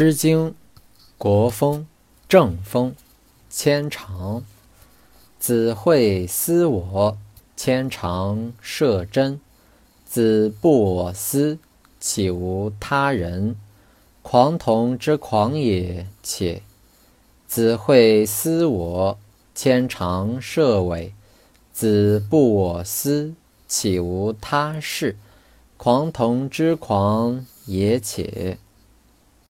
诗经·国风·正风·牵肠。子会思我，牵肠射针。子不我思，岂无他人？狂童之狂也，且。子会思我，牵肠射尾。子不我思，岂无他事？狂童之狂也，且。